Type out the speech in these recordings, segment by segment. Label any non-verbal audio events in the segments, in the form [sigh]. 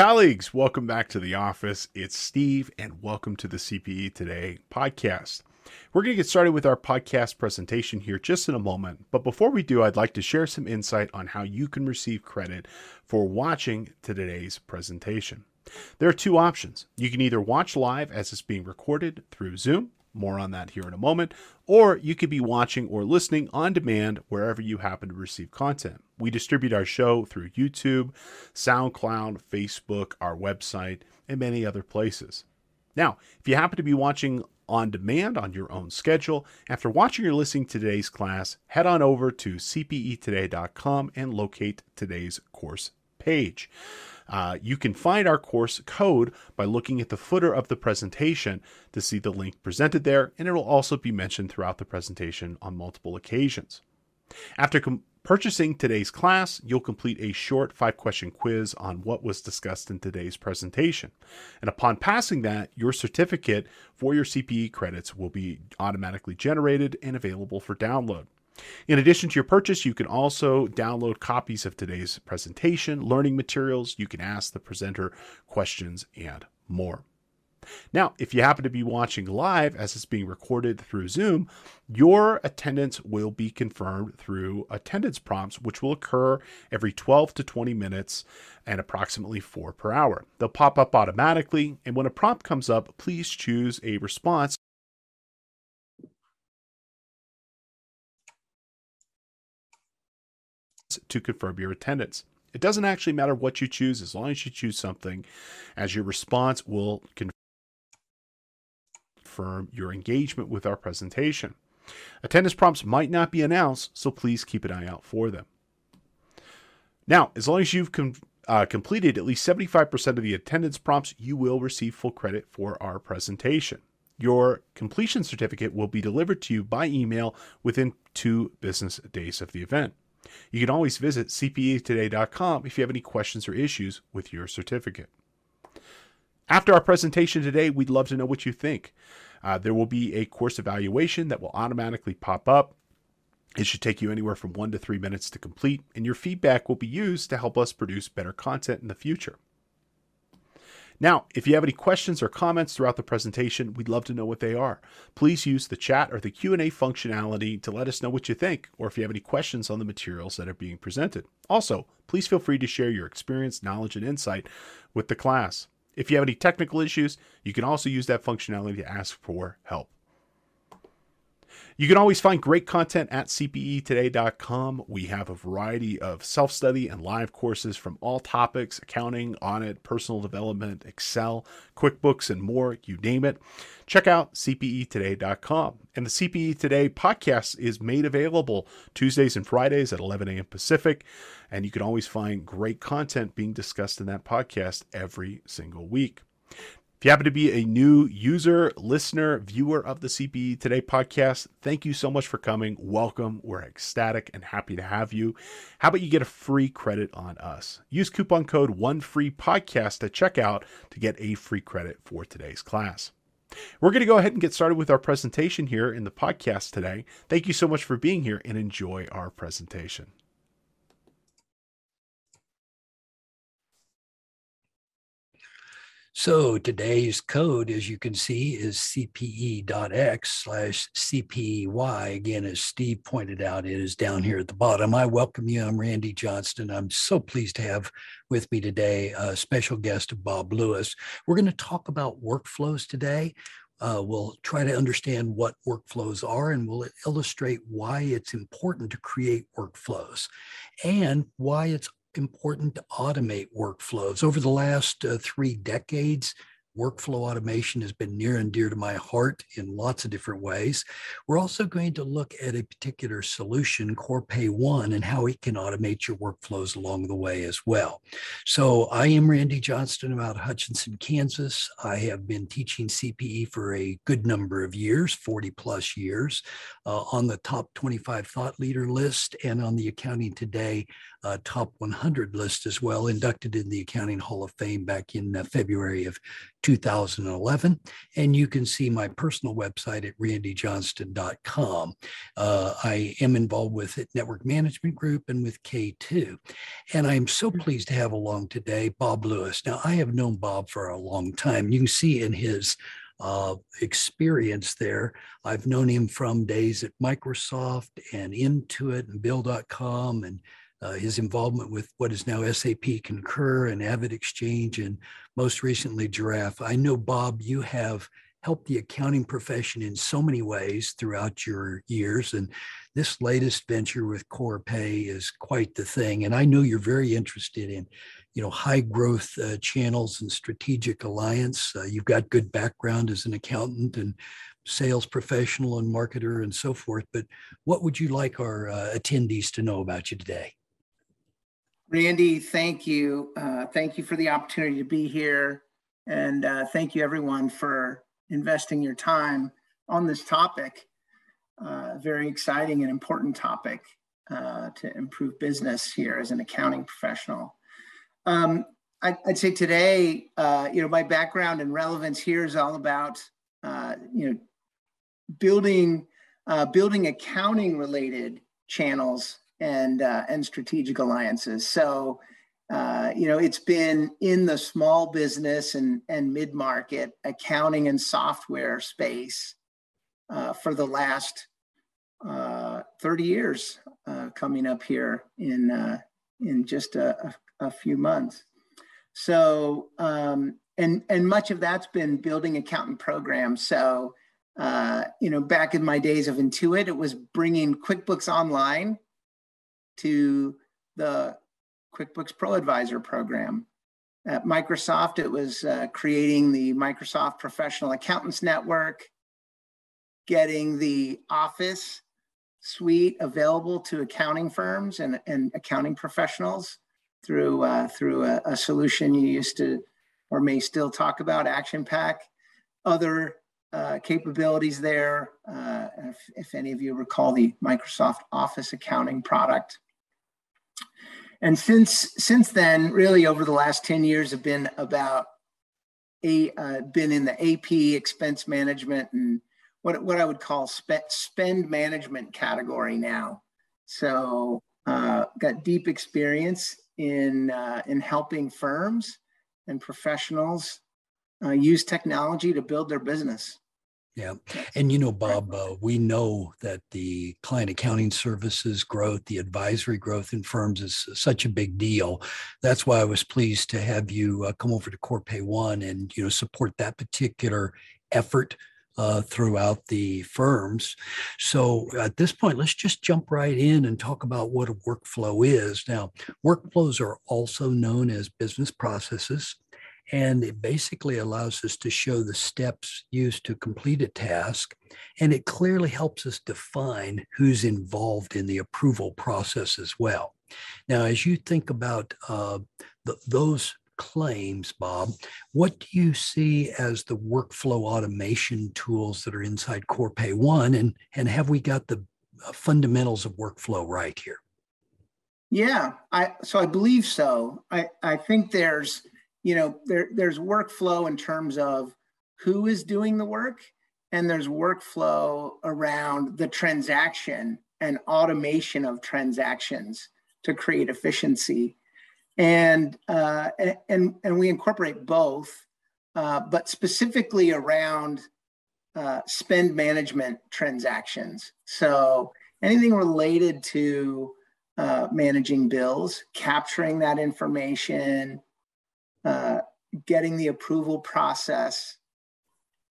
Colleagues, welcome back to the office. It's Steve, and welcome to the CPE Today podcast. We're going to get started with our podcast presentation here just in a moment. But before we do, I'd like to share some insight on how you can receive credit for watching today's presentation. There are two options. You can either watch live as it's being recorded through Zoom, more on that here in a moment. Or you could be watching or listening on demand wherever you happen to receive content. We distribute our show through YouTube, SoundCloud, Facebook, our website, and many other places. Now, if you happen to be watching on demand on your own schedule, after watching or listening to today's class, head on over to cpetoday.com and locate today's course page. Uh, you can find our course code by looking at the footer of the presentation to see the link presented there, and it will also be mentioned throughout the presentation on multiple occasions. After com- purchasing today's class, you'll complete a short five question quiz on what was discussed in today's presentation. And upon passing that, your certificate for your CPE credits will be automatically generated and available for download. In addition to your purchase, you can also download copies of today's presentation, learning materials. You can ask the presenter questions and more. Now, if you happen to be watching live as it's being recorded through Zoom, your attendance will be confirmed through attendance prompts, which will occur every 12 to 20 minutes and approximately four per hour. They'll pop up automatically, and when a prompt comes up, please choose a response to confirm your attendance. It doesn't actually matter what you choose as long as you choose something, as your response will confirm your engagement with our presentation. Attendance prompts might not be announced, so please keep an eye out for them. Now, as long as you've com- uh, completed at least 75% of the attendance prompts, you will receive full credit for our presentation. Your completion certificate will be delivered to you by email within two business days of the event. You can always visit cpetoday.com if you have any questions or issues with your certificate. After our presentation today, we'd love to know what you think. Uh, there will be a course evaluation that will automatically pop up. It should take you anywhere from one to three minutes to complete, and your feedback will be used to help us produce better content in the future. Now, if you have any questions or comments throughout the presentation, we'd love to know what they are. Please use the chat or the Q&A functionality to let us know what you think or if you have any questions on the materials that are being presented. Also, please feel free to share your experience, knowledge, and insight with the class. If you have any technical issues, you can also use that functionality to ask for help. You can always find great content at cpetoday.com. We have a variety of self study and live courses from all topics accounting, audit, personal development, Excel, QuickBooks, and more you name it. Check out cpetoday.com. And the CPE Today podcast is made available Tuesdays and Fridays at 11 a.m. Pacific. And you can always find great content being discussed in that podcast every single week. If you happen to be a new user, listener, viewer of the CPE Today podcast, thank you so much for coming. Welcome. We're ecstatic and happy to have you. How about you get a free credit on us? Use coupon code one free podcast at checkout to get a free credit for today's class. We're going to go ahead and get started with our presentation here in the podcast today. Thank you so much for being here and enjoy our presentation. So today's code, as you can see, is cpe.x slash cpy. Again, as Steve pointed out, it is down here at the bottom. I welcome you. I'm Randy Johnston. I'm so pleased to have with me today a special guest, Bob Lewis. We're going to talk about workflows today. Uh, we'll try to understand what workflows are and we'll illustrate why it's important to create workflows and why it's important to automate workflows. Over the last uh, three decades, workflow automation has been near and dear to my heart in lots of different ways. We're also going to look at a particular solution, Corpay One, and how it can automate your workflows along the way as well. So I am Randy Johnston out of Hutchinson, Kansas. I have been teaching CPE for a good number of years, 40 plus years, uh, on the top 25 thought leader list and on the Accounting Today uh, top 100 list as well, inducted in the Accounting Hall of Fame back in uh, February of 2011. And you can see my personal website at randyjohnston.com. Uh, I am involved with it, Network Management Group and with K2. And I'm so mm-hmm. pleased to have along today Bob Lewis. Now, I have known Bob for a long time. You can see in his uh, experience there. I've known him from days at Microsoft and Intuit and Bill.com and uh, his involvement with what is now SAP Concur and AvidXchange, and most recently Giraffe. I know, Bob, you have helped the accounting profession in so many ways throughout your years. And this latest venture with Corpay is quite the thing. And I know you're very interested in you know high growth uh, channels and strategic alliance uh, you've got good background as an accountant and sales professional and marketer and so forth but what would you like our uh, attendees to know about you today randy thank you. Uh, thank you for the opportunity to be here. And uh, thank you everyone for investing your time on this topic. Uh, very exciting and important topic to improve business here as an accounting professional. Um, I, would say today, uh, you know, my background and relevance here is all about, uh, you know, building uh, building accounting related channels and uh, and strategic alliances. So, uh, you know, it's been in the small business and and mid market accounting and software space uh, for the last 30 years, coming up here in in just a, a few months. So, um, and and much of that's been building accountant programs. So, uh, you know, back in my days of Intuit, it was bringing QuickBooks Online to the QuickBooks Pro Advisor program. At Microsoft, it was uh, creating the Microsoft Professional Accountants Network, getting the Office suite available to accounting firms and, and accounting professionals through uh, through a, a, solution you used to or may still talk about action pack other uh, capabilities there. Uh, if, if, any of you recall the microsoft office accounting product. And since since then really over the last 10 years have been about a uh, been in the ap expense management and what, what i would call spe- spend management category now. So uh, got deep experience in uh, in helping firms and professionals uh, use technology to build their business. Yeah. And you know, Bob, uh, we know that the client accounting services growth, the advisory growth in firms is such a big deal. That's why I was pleased to have you uh, come over to Corpay One and, you know, support that particular effort uh, throughout the firms. So at this point, let's just jump right in and talk about what a workflow is. Now, workflows are also known as business processes, and it basically allows us to show the steps used to complete a task, and it clearly helps us define who's involved in the approval process as well. Now, as you think about uh, the, those claims, Bob. What do you see as the workflow automation tools that are inside Corpay One, and and have we got the uh, fundamentals of workflow right here? Yeah, I so I believe so. I I think there's you know there there's workflow in terms of who is doing the work, and there's workflow around the transaction and automation of transactions to create efficiency and uh, and and we incorporate both, uh, but specifically around uh, spend management transactions. So anything related to uh, managing bills, capturing that information, uh, getting the approval process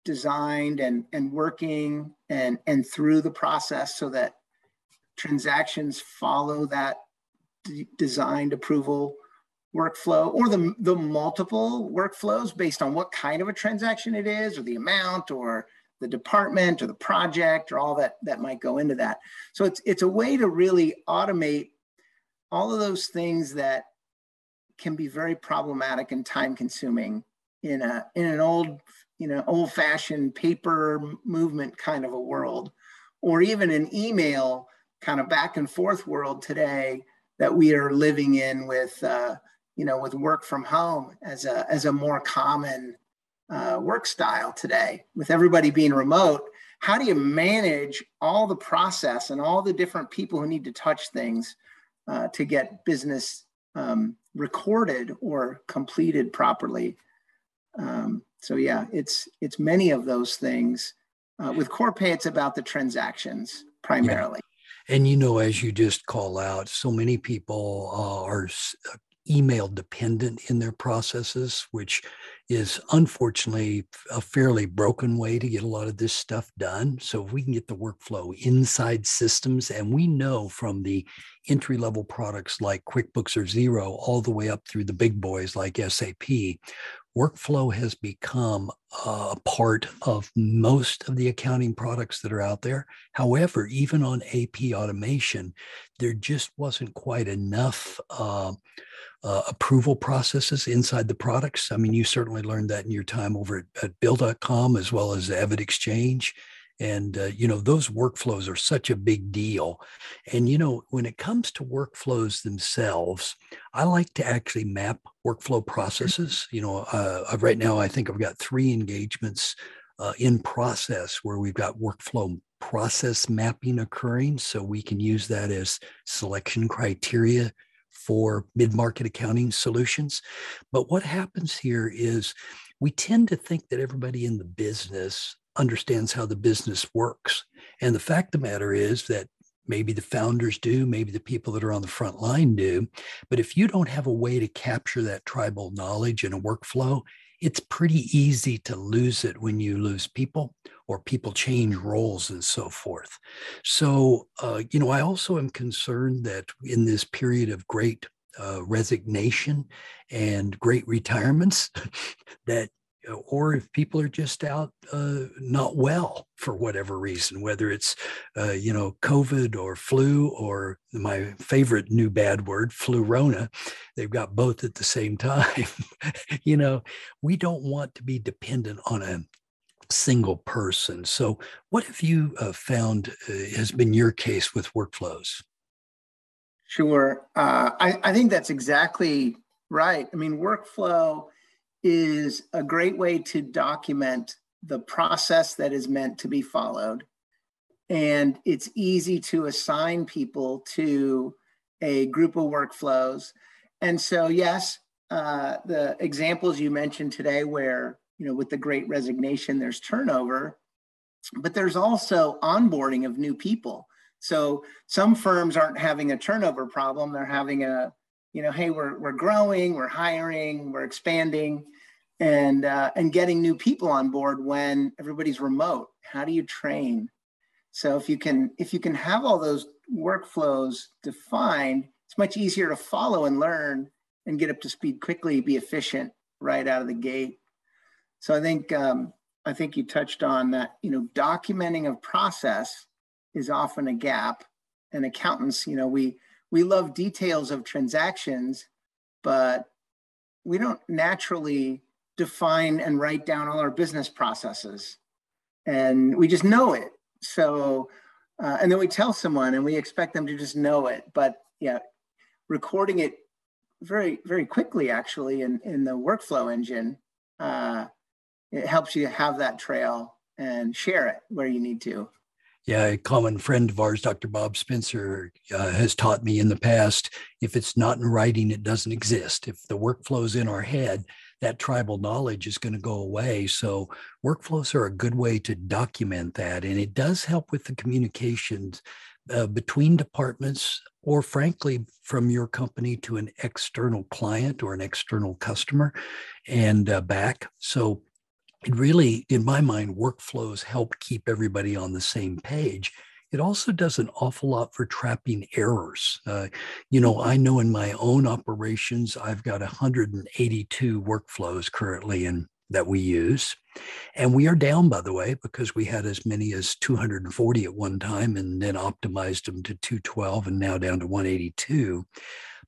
designed and, and working and, and through the process so that transactions follow that d- designed approval workflow or the, the multiple workflows based on what kind of a transaction it is or the amount or the department or the project or all that that might go into that. So it's it's a way to really automate all of those things that can be very problematic and time consuming in a in an old you know old fashioned paper movement kind of a world or even an email kind of back and forth world today that we are living in with uh, you know with work from home as a as a more common uh, work style today with everybody being remote. How do you manage all the process and all the different people who need to touch things uh, to get business um, recorded or completed properly. Um, so yeah it's it's many of those things. Uh, with corpay it's about the transactions primarily. Yeah. and you know as you just call out so many people uh, are email dependent in their processes, which is unfortunately a fairly broken way to get a lot of this stuff done. So if we can get the workflow inside systems, and we know from the entry level products like QuickBooks or Xero all the way up through the big boys like SAP, workflow has become a part of most of the accounting products that are out there. However, even on AP automation, there just wasn't quite enough. Uh, uh, approval processes inside the products. I mean, you certainly learned that in your time over at, at Bill.com as well as AvidXchange. And, uh, you know, those workflows are such a big deal. And, you know, when it comes to workflows themselves, I like to actually map workflow processes. You know, uh, right now, I think I've got three engagements uh, in process where we've got workflow process mapping occurring. So we can use that as selection criteria for mid market accounting solutions. But what happens here is we tend to think that everybody in the business understands how the business works. And the fact of the matter is that maybe the founders do, maybe the people that are on the front line do. But if you don't have a way to capture that tribal knowledge in a workflow, it's pretty easy to lose it when you lose people or people change roles and so forth. So, uh, you know, I also am concerned that in this period of great uh, resignation and great retirements, [laughs] that or if people are just out uh, not well for whatever reason, whether it's uh, you know COVID or flu or my favorite new bad word, flurona, they've got both at the same [laughs] time. you know, we don't want to be dependent on a single person. So, what have you uh, found uh, has been your case with workflows? Sure, uh, I, I think that's exactly right. I mean, workflow is a great way to document the process that is meant to be followed. And it's easy to assign people to a group of workflows. And so, yes, uh, the examples you mentioned today, where, you know, with the great resignation, there's turnover, but there's also onboarding of new people. So some firms aren't having a turnover problem, they're having a, you know, hey, we're, we're growing, we're hiring, we're expanding and uh, and getting new people on board when everybody's remote. How do you train? So if you can if you can have all those workflows defined it's much easier to follow and learn and get up to speed quickly be efficient right out of the gate. So i think um, i think you touched on that you know documenting of process is often a gap. And accountants you know we we love details of transactions but we don't naturally define and write down all our business processes and we just know it so uh, and then we tell someone and we expect them to just know it but yeah recording it very very quickly actually in in the workflow engine uh, it helps you have that trail and share it where you need to yeah, a common friend of ours, Dr. Bob Spencer, uh, has taught me in the past if it's not in writing, it doesn't exist. If the workflow's in our head, that tribal knowledge is going to go away. So workflows are a good way to document that. And it does help with the communications uh, between departments or frankly from your company to an external client or an external customer and uh, back. So it really, in my mind, workflows help keep everybody on the same page it also does an awful lot for trapping errors. Uh, you know, I know in my own operations, I've got 182 workflows currently in that we use. And we are down, by the way, because we had as many as 240 at one time and then optimized them to 212 and now down to 182.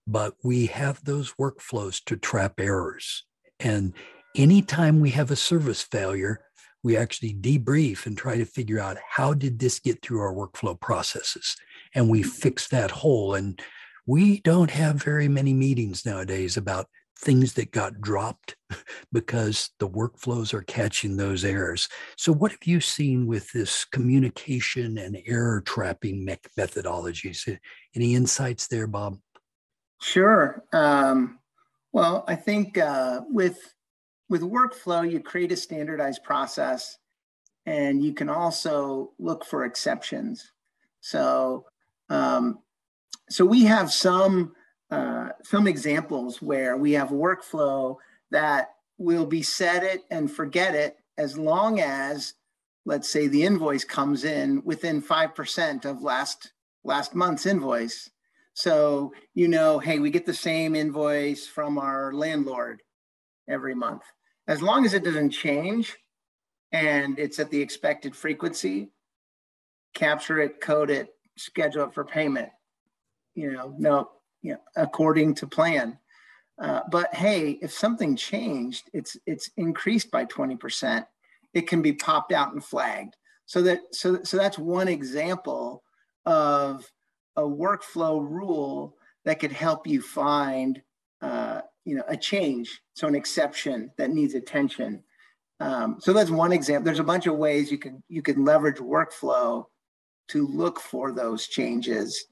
But we have those workflows to trap errors. And anytime we have a service failure, we actually debrief and try to figure out how did this get through our workflow processes and we fix that hole and we don't have very many meetings nowadays about things that got dropped [laughs] because the workflows are catching those errors. So, what have you seen with this communication and error trapping methodologies? Any insights there, Bob? Sure. Um, well, I think uh, with with workflow, you create a standardized process, and you can also look for exceptions. So, um, so we have some uh, some examples where we have workflow that will be set it and forget it as long as let's say the invoice comes in within 5% of last last month's invoice so you know hey we get the same invoice from our landlord every month as long as it doesn't change and it's at the expected frequency capture it code it schedule it for payment you know no you know, according to plan. Uh, but hey, if something changed, it's it's increased by 20%, it can be popped out and flagged. So that so so that's one example of a workflow rule that could help you find uh, you know a change, so an exception that needs attention. Um, so that's one example. There's a bunch of ways you can you can leverage workflow to look for those changes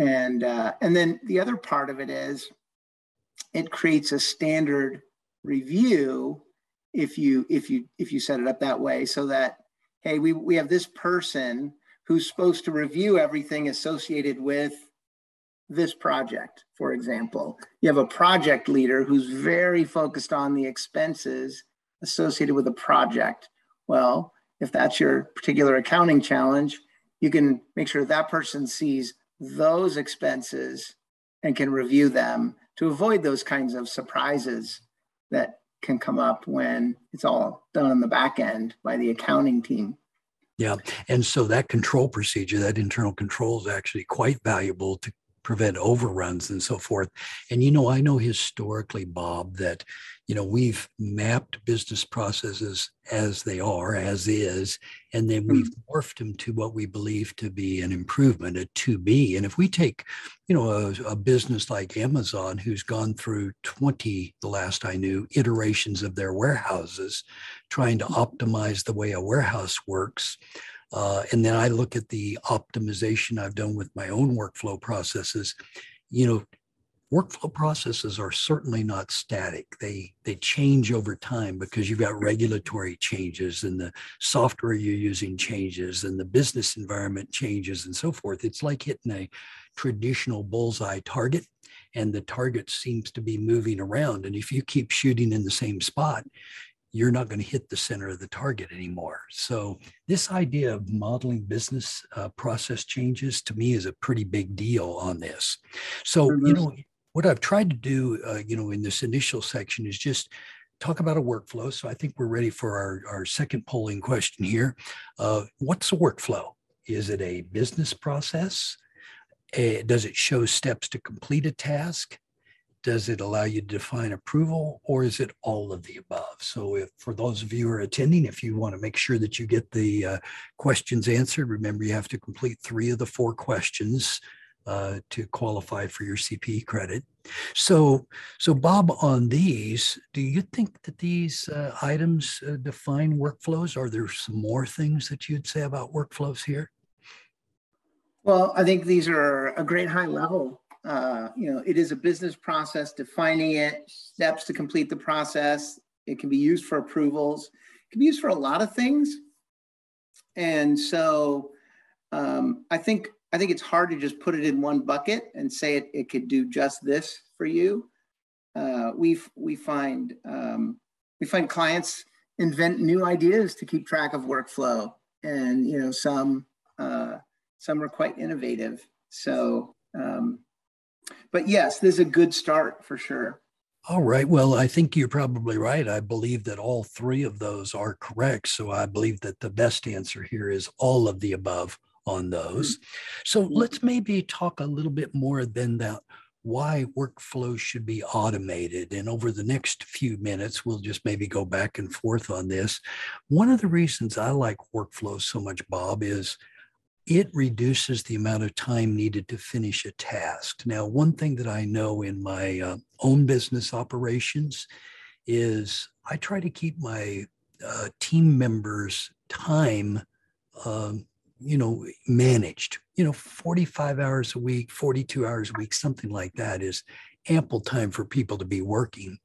and uh, and then the other part of it is it creates a standard review if you if you if you set it up that way so that hey we, we have this person who's supposed to review everything associated with this project for example you have a project leader who's very focused on the expenses associated with a project well if that's your particular accounting challenge you can make sure that person sees those expenses and can review them to avoid those kinds of surprises that can come up when it's all done on the back end by the accounting team. Yeah. And so that control procedure, that internal control is actually quite valuable to prevent overruns and so forth. And, you know, I know historically, Bob, that, you know, we've mapped business processes as they are, as is, and then we've mm-hmm. morphed them to what we believe to be an improvement, a to be. And if we take, you know, a, a business like Amazon, who's gone through 20, the last I knew, iterations of their warehouses, trying to mm-hmm. optimize the way a warehouse works, uh, and then I look at the optimization I've done with my own workflow processes. You know, workflow processes are certainly not static. They they change over time because you've got regulatory changes and the software you're using changes and the business environment changes and so forth. It's like hitting a traditional bullseye target and the target seems to be moving around. And if you keep shooting in the same spot, you're not going to hit the center of the target anymore. So, this idea of modeling business uh, process changes to me is a pretty big deal on this. So, you know, what I've tried to do, uh, you know, in this initial section is just talk about a workflow. So, I think we're ready for our, our second polling question here. Uh, what's a workflow? Is it a business process? Uh, does it show steps to complete a task? Does it allow you to define approval or is it all of the above? So if for those of you who are attending if you want to make sure that you get the uh, questions answered remember you have to complete three of the four questions uh, to qualify for your cpe credit. So so bob on these do you think that these uh, items uh, define workflows? Are there some more things that you'd say about workflows here? Well i think these are a great high level uh, you know, it is a business process, defining it, steps to complete the process. It can be used for approvals. It can be used for a lot of things. And so um, I think I think it's hard to just put it in one bucket and say it, it could do just this for you. Uh, we we find um, we find clients invent new ideas to keep track of workflow, and you know some uh, some are quite innovative. So um, but yes, this is a good start for sure. All right. Well, I think you're probably right. I believe that all three of those are correct. So I believe that the best answer here is all of the above on those. So let's maybe talk a little bit more than that why workflows should be automated. And over the next few minutes, we'll just maybe go back and forth on this. One of the reasons I like workflows so much, Bob, is it reduces the amount of time needed to finish a task. Now, one thing that I know in my uh, own business operations is I try to keep my uh, team members' time, um, you know, managed. You know, 45 hours a week, 42 hours a week, something like that is ample time for people to be working.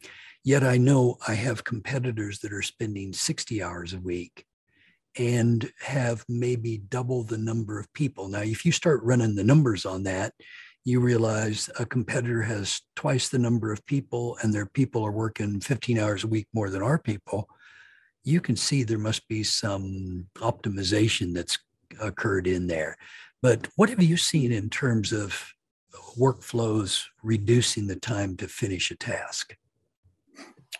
Yet I know I have competitors that are spending 60 hours a week and have maybe double the number of people. Now, if you start running the numbers on that, you realize a competitor has twice the number of people and their people are working 15 hours a week more than our people. You can see there must be some optimization that's occurred in there. But what have you seen in terms of workflows reducing the time to finish a task?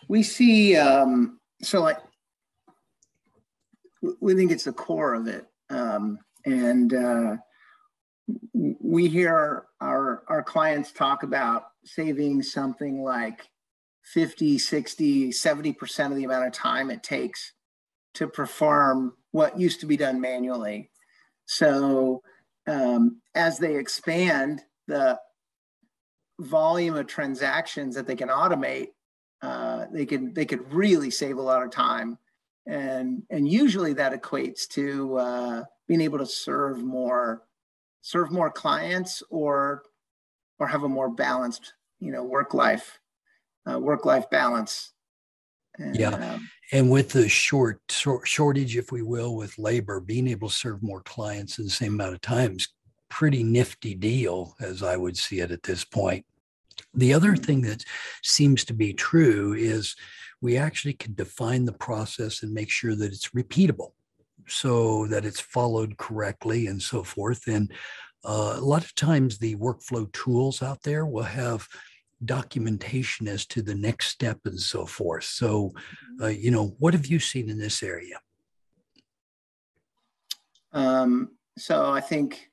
We see, um, so like we think it's the core of it. Um, and uh, we hear our, our clients talk about saving something like 50, 60, 70% of the amount of time it takes to perform what used to be done manually. So um, as they expand the volume of transactions that they can automate, uh, they can they could really save a lot of time and and usually that equates to uh, being able to serve more serve more clients or or have a more balanced you know work life uh, work life balance. And, yeah. um, and with the short, short shortage if we will with labor being able to serve more clients in the same amount of times pretty nifty deal as i would see it at this point. The other mm. thing that seems to be true is we actually can define the process and make sure that it's repeatable so that it's followed correctly and so forth. And uh, a lot of times the workflow tools out there will have documentation as to the next step and so forth. So, mm-hmm. uh, you know, what have you seen in this area? Um, so I think,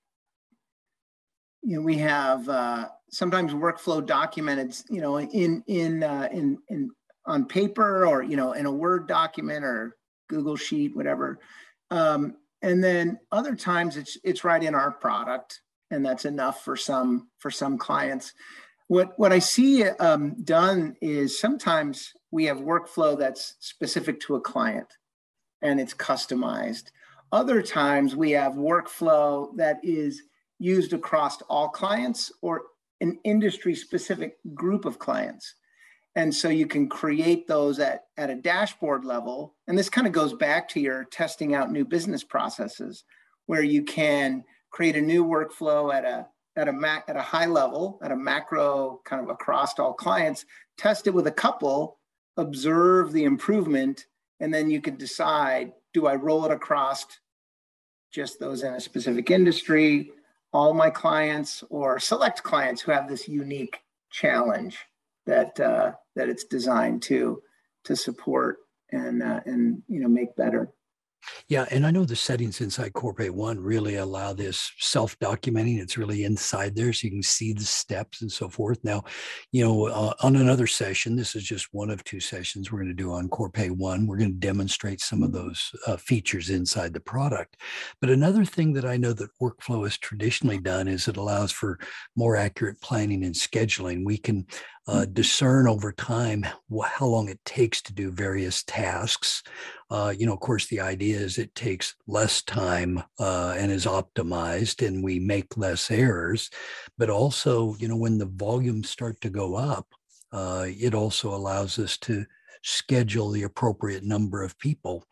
you know, we have uh, sometimes workflow documented, you know, in in uh, in in on paper or you know in a word document or google sheet whatever. Um, and then other times it's it's right in our product and that's enough for some for some clients. What what i see um, done is sometimes we have workflow that's specific to a client and it's customized. Other times we have workflow that is used across all clients or an industry specific group of clients and so you can create those at, at a dashboard level. And this kind of goes back to your testing out new business processes, where you can create a new workflow at a at a mac at a high level, at a macro kind of across all clients, test it with a couple, observe the improvement, and then you can decide, do I roll it across just those in a specific industry, all my clients, or select clients who have this unique challenge that uh, that it's designed to to support and uh, and you know make better. Yeah, and I know the settings inside Corpay One really allow this self-documenting. It's really inside there, so you can see the steps and so forth. Now, you know, uh, on another session, this is just one of two sessions we're going to do on Corpay One. We're going to demonstrate some of those uh, features inside the product. But another thing that I know that workflow has traditionally done is it allows for more accurate planning and scheduling. We can uh, discern over time how long it takes to do various tasks. Uh, you know, of course, the idea is it takes less time uh, and is optimized, and we make less errors. But also, you know, when the volumes start to go up, uh, it also allows us to schedule the appropriate number of people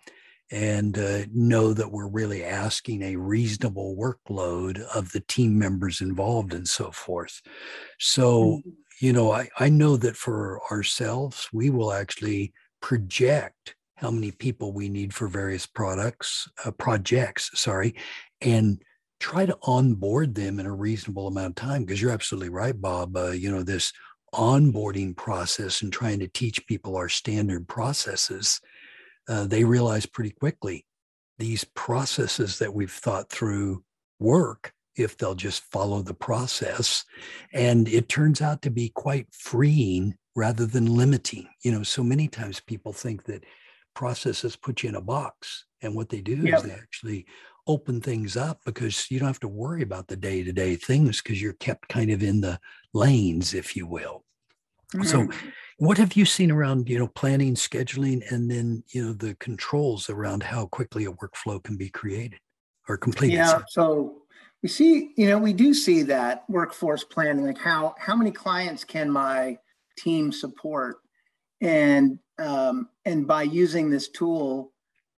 and uh, know that we're really asking a reasonable workload of the team members involved and so forth. So, mm-hmm you know, I, I know that for ourselves, we will actually project how many people we need for various products, uh, projects, sorry, and try to onboard them in a reasonable amount of time. Because you're absolutely right, Bob. Uh, you know, this onboarding process and trying to teach people our standard processes, uh, they realize pretty quickly these processes that we've thought through work if they'll just follow the process. And it turns out to be quite freeing rather than limiting. You know, so many times people think that processes put you in a box. And what they do yep. is they actually open things up because you don't have to worry about the day to day things because you're kept kind of in the lanes, if you will. Mm-hmm. So, what have you seen around, you know, planning, scheduling, and then, you know, the controls around how quickly a workflow can be created or completed? Yeah. So, we see, you know, we do see that workforce planning, like how how many clients can my team support, and um, and by using this tool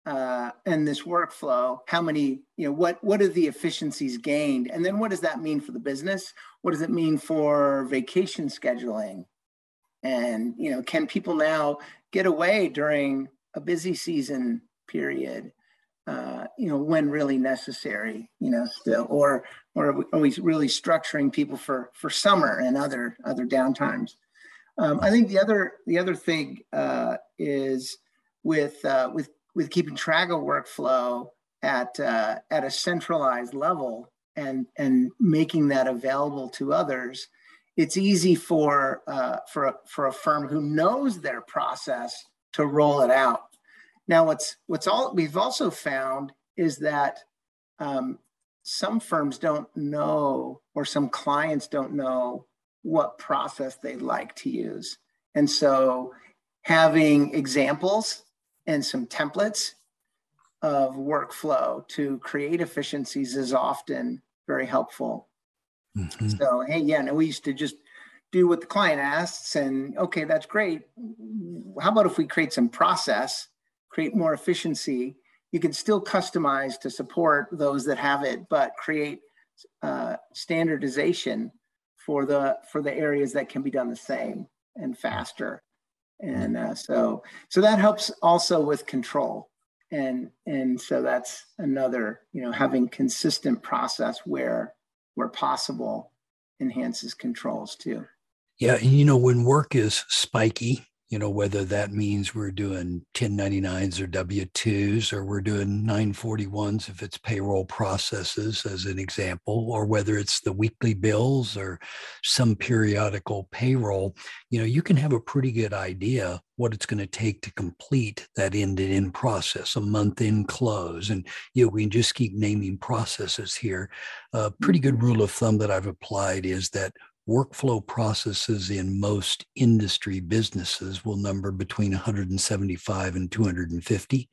uh, and this workflow, how many, you know, what what are the efficiencies gained, and then what does that mean for the business? What does it mean for vacation scheduling? And you know, can people now get away during a busy season period? Uh, you know, when really necessary, you know, still, or or are we really structuring people for for summer and other other downtimes? Um, I think the other the other thing uh, is with uh, with with keeping track of workflow at uh, at a centralized level and and making that available to others. It's easy for uh, for a, for a firm who knows their process to roll it out now, what's what's all we've also found is that um, some firms don't know, or some clients don't know what process they'd like to use, and so having examples and some templates of workflow to create efficiencies is often very helpful. Mm-hmm. So, hey, yeah, no, we used to just do what the client asks, and okay, that's great. How about if we create some process create more efficiency. You can still customize to support those that have it, but create uh, standardization for the for the areas that can be done the same and faster. And uh, so so that helps also with control. And and so that's another you know having consistent process where where possible enhances controls too. Yeah, and you know when work is spiky you know, whether that means we're doing 1099s or W 2s, or we're doing 941s if it's payroll processes, as an example, or whether it's the weekly bills or some periodical payroll, you know, you can have a pretty good idea what it's going to take to complete that end to end process, a month in close. And, you know, we can just keep naming processes here. A pretty good rule of thumb that I've applied is that workflow processes in most industry businesses will number between 175 and 250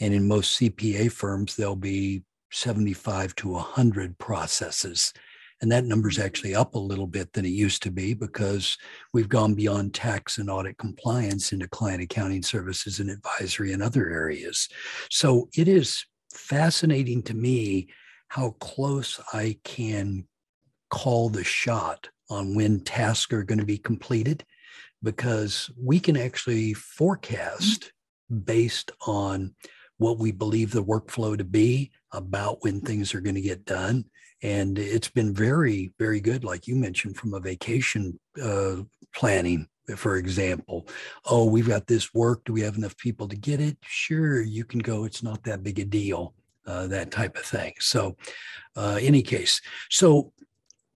and in most cpa firms there'll be 75 to 100 processes. And that number is mm-hmm. actually up a little bit than it used to be because we've gone beyond tax and audit compliance into client accounting services and advisory and other areas. So it is fascinating to me how close i can call the shot on when tasks are going to be completed because we can actually forecast based on what we believe the workflow to be about when things are going to get done. And it's been very very good like you mentioned from a vacation uh, planning for example. Oh we've got this work. Do we have enough people to get it? Sure you can go. It's not that big a deal uh, that type of thing. So uh, any case so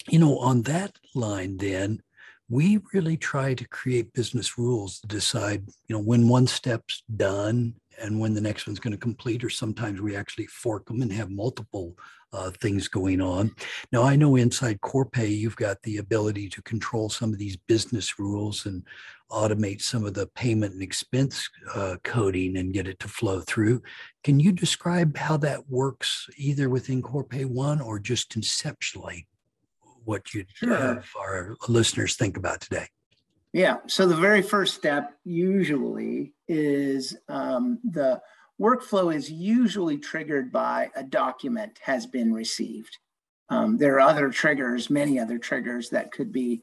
you know, on that line, then we really try to create business rules to decide, you know, when one step's done and when the next one's going to complete, or sometimes we actually fork them and have multiple uh, things going on. Now, I know inside Corpay, you've got the ability to control some of these business rules and automate some of the payment and expense uh, coding and get it to flow through. Can you describe how that works either within Corpay One or just conceptually? What you'd sure. have our listeners think about today. Yeah. So the very first step usually is um, the workflow is usually triggered by a document has been received. Um, there are other triggers, many other triggers that could be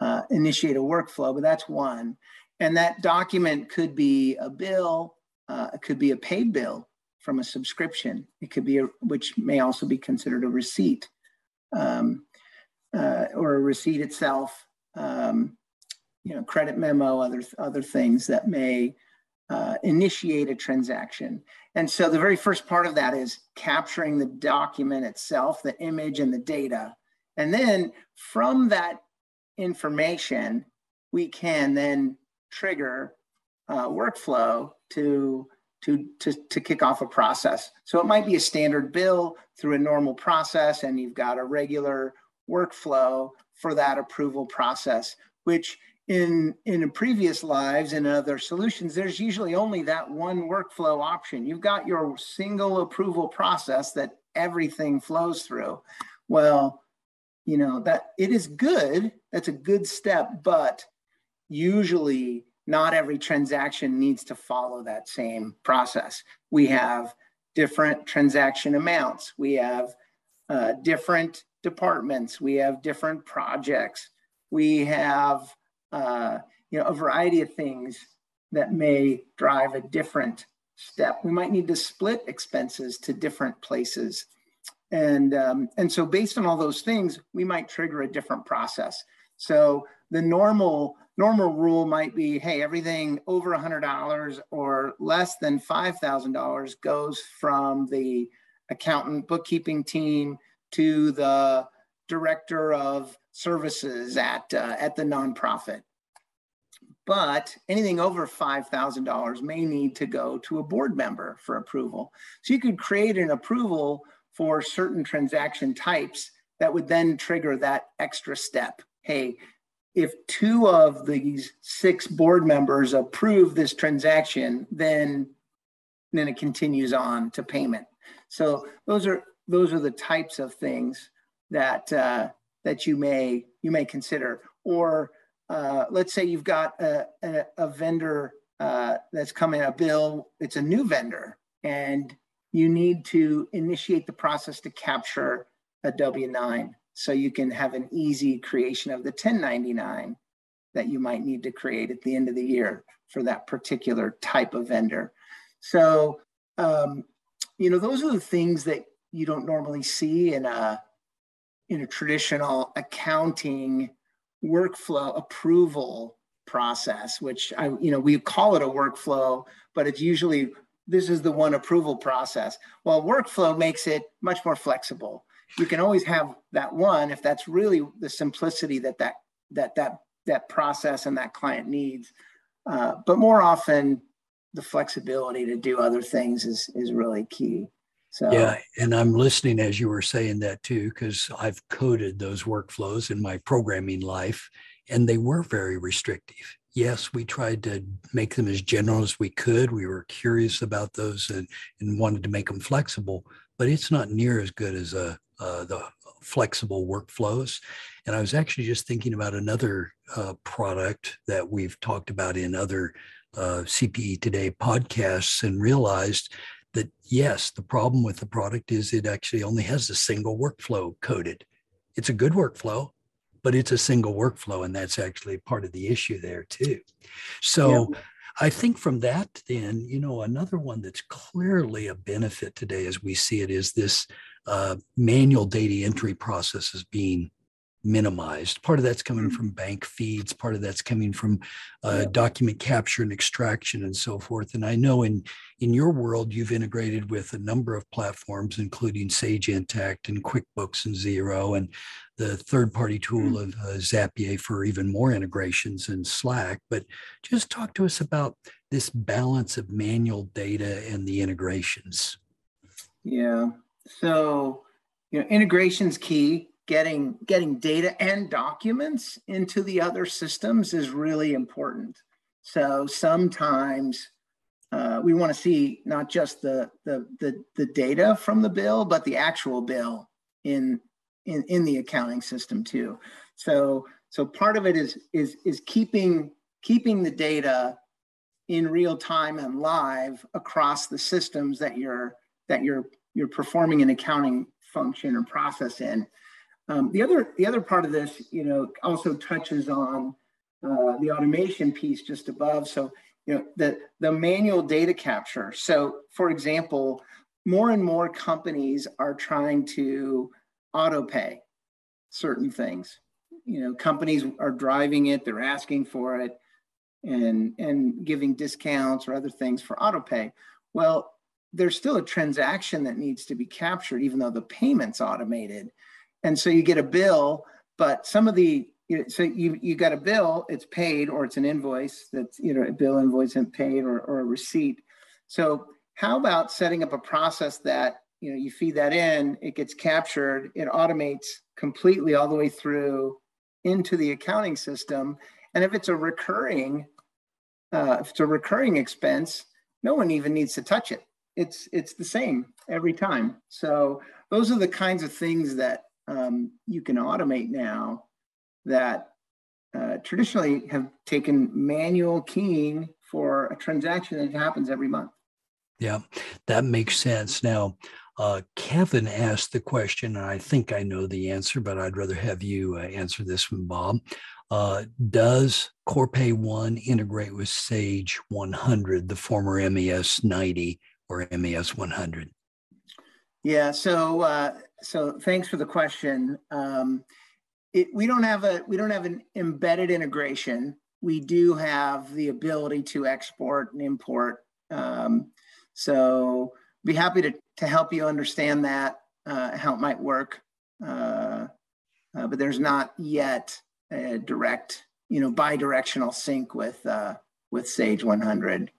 uh, initiate a workflow, but that's one. And that document could be a bill, uh, it could be a paid bill from a subscription. It could be a, which may also be considered a receipt. Um, uh, or a receipt itself, um, you know, credit memo, other other things that may uh, initiate a transaction. And so the very first part of that is capturing the document itself, the image and the data. And then from that information, we can then trigger uh, workflow to to, to, to kick off a process. So it might be a standard bill through a normal process, and you've got a regular workflow for that approval process, which in in previous lives and other solutions there's usually only that one workflow option you've got your single approval process that everything flows through well you know that it is good that's a good step but usually not every transaction needs to follow that same process. We have different transaction amounts. We have uh, different departments. We have different projects. We have uh, you know a variety of things that may drive a different step. We might need to split expenses to different places, and um, and so based on all those things, we might trigger a different process. So the normal normal rule might be, hey, everything over $100 or less than $5,000 goes from the accountant bookkeeping team to the director of services at, uh, at the nonprofit. But anything over $5,000 may need to go to a board member for approval. So you could create an approval for certain transaction types that would then trigger that extra step. Hey, if two of these six board members approve this transaction, then then it continues on to payment. So those are those are the types of things that uh, that you may you may consider. Or uh, let's say you've got a, a, a vendor uh, that's coming a bill. It's a new vendor, and you need to initiate the process to capture a W nine so you can have an easy creation of the 1099 that you might need to create at the end of the year for that particular type of vendor. So, um, you know, those are the things that you don't normally see in a in a traditional accounting workflow approval process, which I, you know, we call it a workflow, but it's usually this is the one approval process. Well, workflow makes it much more flexible you can always have that one if that's really the simplicity that that that that that process and that client needs. Uh, but more often, the flexibility to do other things is is really key. So yeah, and I'm listening as you were saying that too, because I've coded those workflows in my programming life, and they were very restrictive. Yes, we tried to make them as general as we could. We were curious about those and, and wanted to make them flexible, but it's not near as good as a uh, the flexible workflows. And I was actually just thinking about another uh, product that we've talked about in other uh, CPE Today podcasts and realized that yes, the problem with the product is it actually only has a single workflow coded. It's a good workflow, but it's a single workflow. And that's actually part of the issue there too. So, yeah. I think from that, then, you know, another one that's clearly a benefit today as we see it is this uh, manual data entry process is being minimized. Part of that's coming mm-hmm. from bank feeds, part of that's coming from uh, document capture and extraction and so forth. And I know in in your world you've integrated with a number of platforms, including Sage Intacct and QuickBooks and Xero, and the third-party tool mm-hmm. of uh, Zapier for even more integrations and Slack. But just talk to us about this balance of manual data and the integrations. Yeah, so, you know, integration's key. Getting getting data and documents into the other systems is really important. So sometimes uh, we want to see not just the, the the the data from the bill, but the actual bill in in in the accounting system too. So so part of it is is is keeping keeping the data in real time and live across the systems that you're that you're you're performing an accounting function or process in. Um, the other the other part of this, you know, also touches on uh, the automation piece just above. So, you know, the the manual data capture. So, for example, more and more companies are trying to auto pay certain things. You know, companies are driving it; they're asking for it, and and giving discounts or other things for auto pay. Well, there's still a transaction that needs to be captured, even though the payment's automated. And so you get a bill, but some of the so you you got a bill, it's paid, or it's an invoice that's you know a bill, invoice, and paid, or, or a receipt. So how about setting up a process that you know you feed that in, it gets captured, it automates completely all the way through into the accounting system, and if it's a recurring, uh, if it's a recurring expense, no one even needs to touch it. It's it's the same every time. So those are the kinds of things that um, you can automate now that uh, traditionally have taken manual keying for a transaction that happens every month. Yeah, that makes sense. Now, uh, Kevin asked the question, and I think I know the answer, but I'd rather have you uh, answer this one, Bob. Uh, does Corpay One integrate with Sage 100, the former MAS 90 or MAS 100? Yeah, so uh, so thanks for the question. Um, it, we don't have a we don't have an embedded integration. We do have the ability to export and import. Um, so be happy to to help you understand that uh, how it might work. Uh, uh, but there's not yet a direct, you know, bi-directional sync with uh, with Sage 100.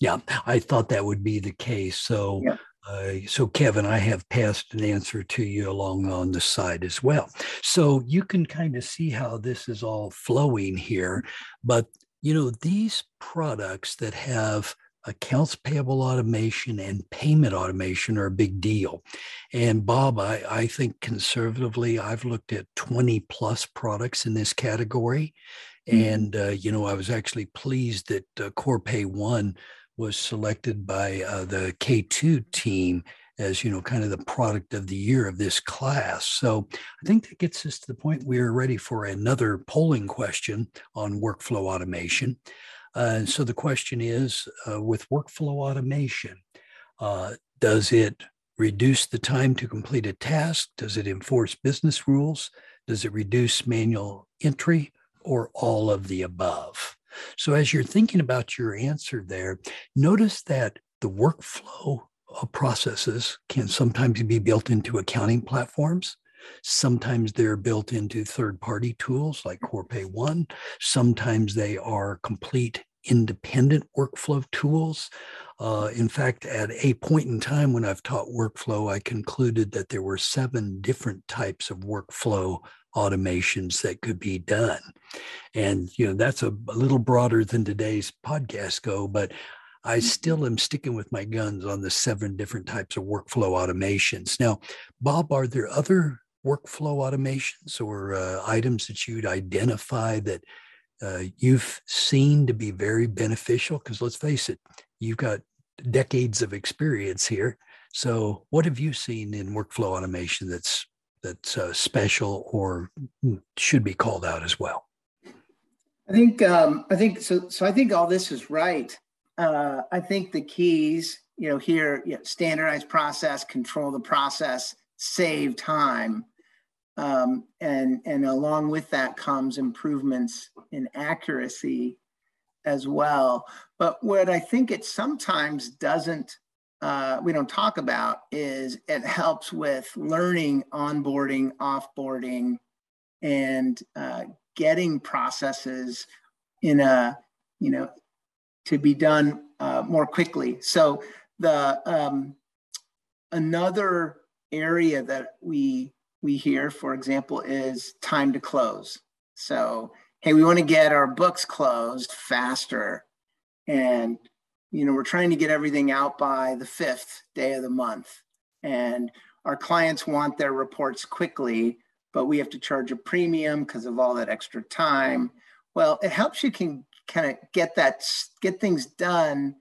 Yeah, I thought that would be the case. So yeah. Uh, so, Kevin, I have passed an answer to you along on the side as well. So you can kind of see how this is all flowing here. But, you know, these products that have accounts payable automation and payment automation are a big deal. And Bob, I, I think conservatively, I've looked at 20 plus products in this category. Mm-hmm. And, uh, you know, I was actually pleased that uh, Corpay One was selected by uh, the K2 team as you know kind of the product of the year of this class. So i think that gets us to the point we are ready for another polling question on workflow automation. Uh, so the question is uh, with workflow automation uh, does it reduce the time to complete a task? Does it enforce business rules? Does it reduce manual entry or all of the above so as you're thinking about your answer there, notice that the workflow processes can sometimes be built into accounting platforms. Sometimes they're built into third party tools like Corpay One. Sometimes they are complete independent workflow tools. Uh, in fact, at a point in time when I've taught workflow, I concluded that there were seven different types of workflow automations that could be done. And, you know, that's a, a little broader than today's podcast go, but I mm-hmm. still am sticking with my guns on the seven different types of workflow automations. Now, Bob, are there other workflow automations or uh, items that you'd identify that uh, you've seen to be very beneficial? Because let's face it, you've got decades of experience here. So, what have you seen in workflow automation that's that's uh, special or should be called out as well? I think um, I think so. So I think all this is right. Uh, I think the keys, you know, here you know, standardize process, control the process, save time, um, and and along with that comes improvements in accuracy as well. But what I think it sometimes doesn't uh, we don't talk about is it helps with learning, onboarding, offboarding, and uh, getting processes in a you know to be done uh, more quickly. So the um, another area that we we hear, for example, is time to close. So hey, we want to get our books closed faster, and you know, we're trying to get everything out by the fifth day of the month. And our clients want their reports quickly, but we have to charge a premium because of all that extra time. Well, it helps you can kind of get that, get things done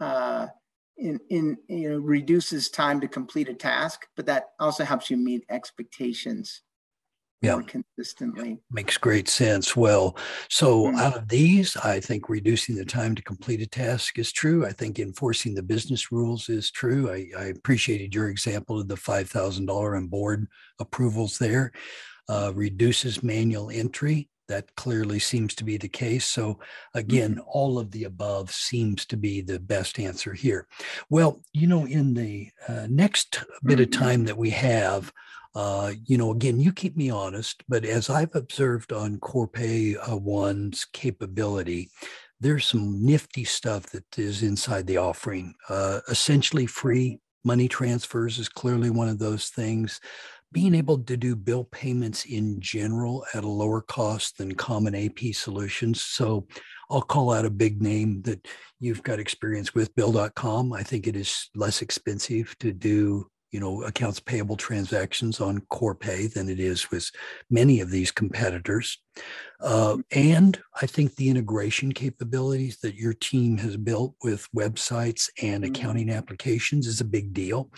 uh, in, in, you know, reduces time to complete a task, but that also helps you meet expectations yeah. more consistently. Makes great sense. Well, so mm-hmm. out of these, I think reducing the time to complete a task is true. I think enforcing the business rules is true. I, I appreciated your example of the $5,000 and board approvals there. Uh, reduces manual entry. That clearly seems to be the case. So, again, mm-hmm. all of the above seems to be the best answer here. Well, you know, in the uh, next bit mm-hmm. of time that we have, uh, you know, again, you keep me honest, but as I've observed on Corpay uh, One's capability, there's some nifty stuff that is inside the offering. Uh, essentially free money transfers is clearly one of those things. Being able to do bill payments in general at a lower cost than common AP solutions. So I'll call out a big name that you've got experience with, Bill.com. I think it is less expensive to do you know accounts payable transactions on corpay than it is with many of these competitors uh, and i think the integration capabilities that your team has built with websites and mm-hmm. accounting applications is a big deal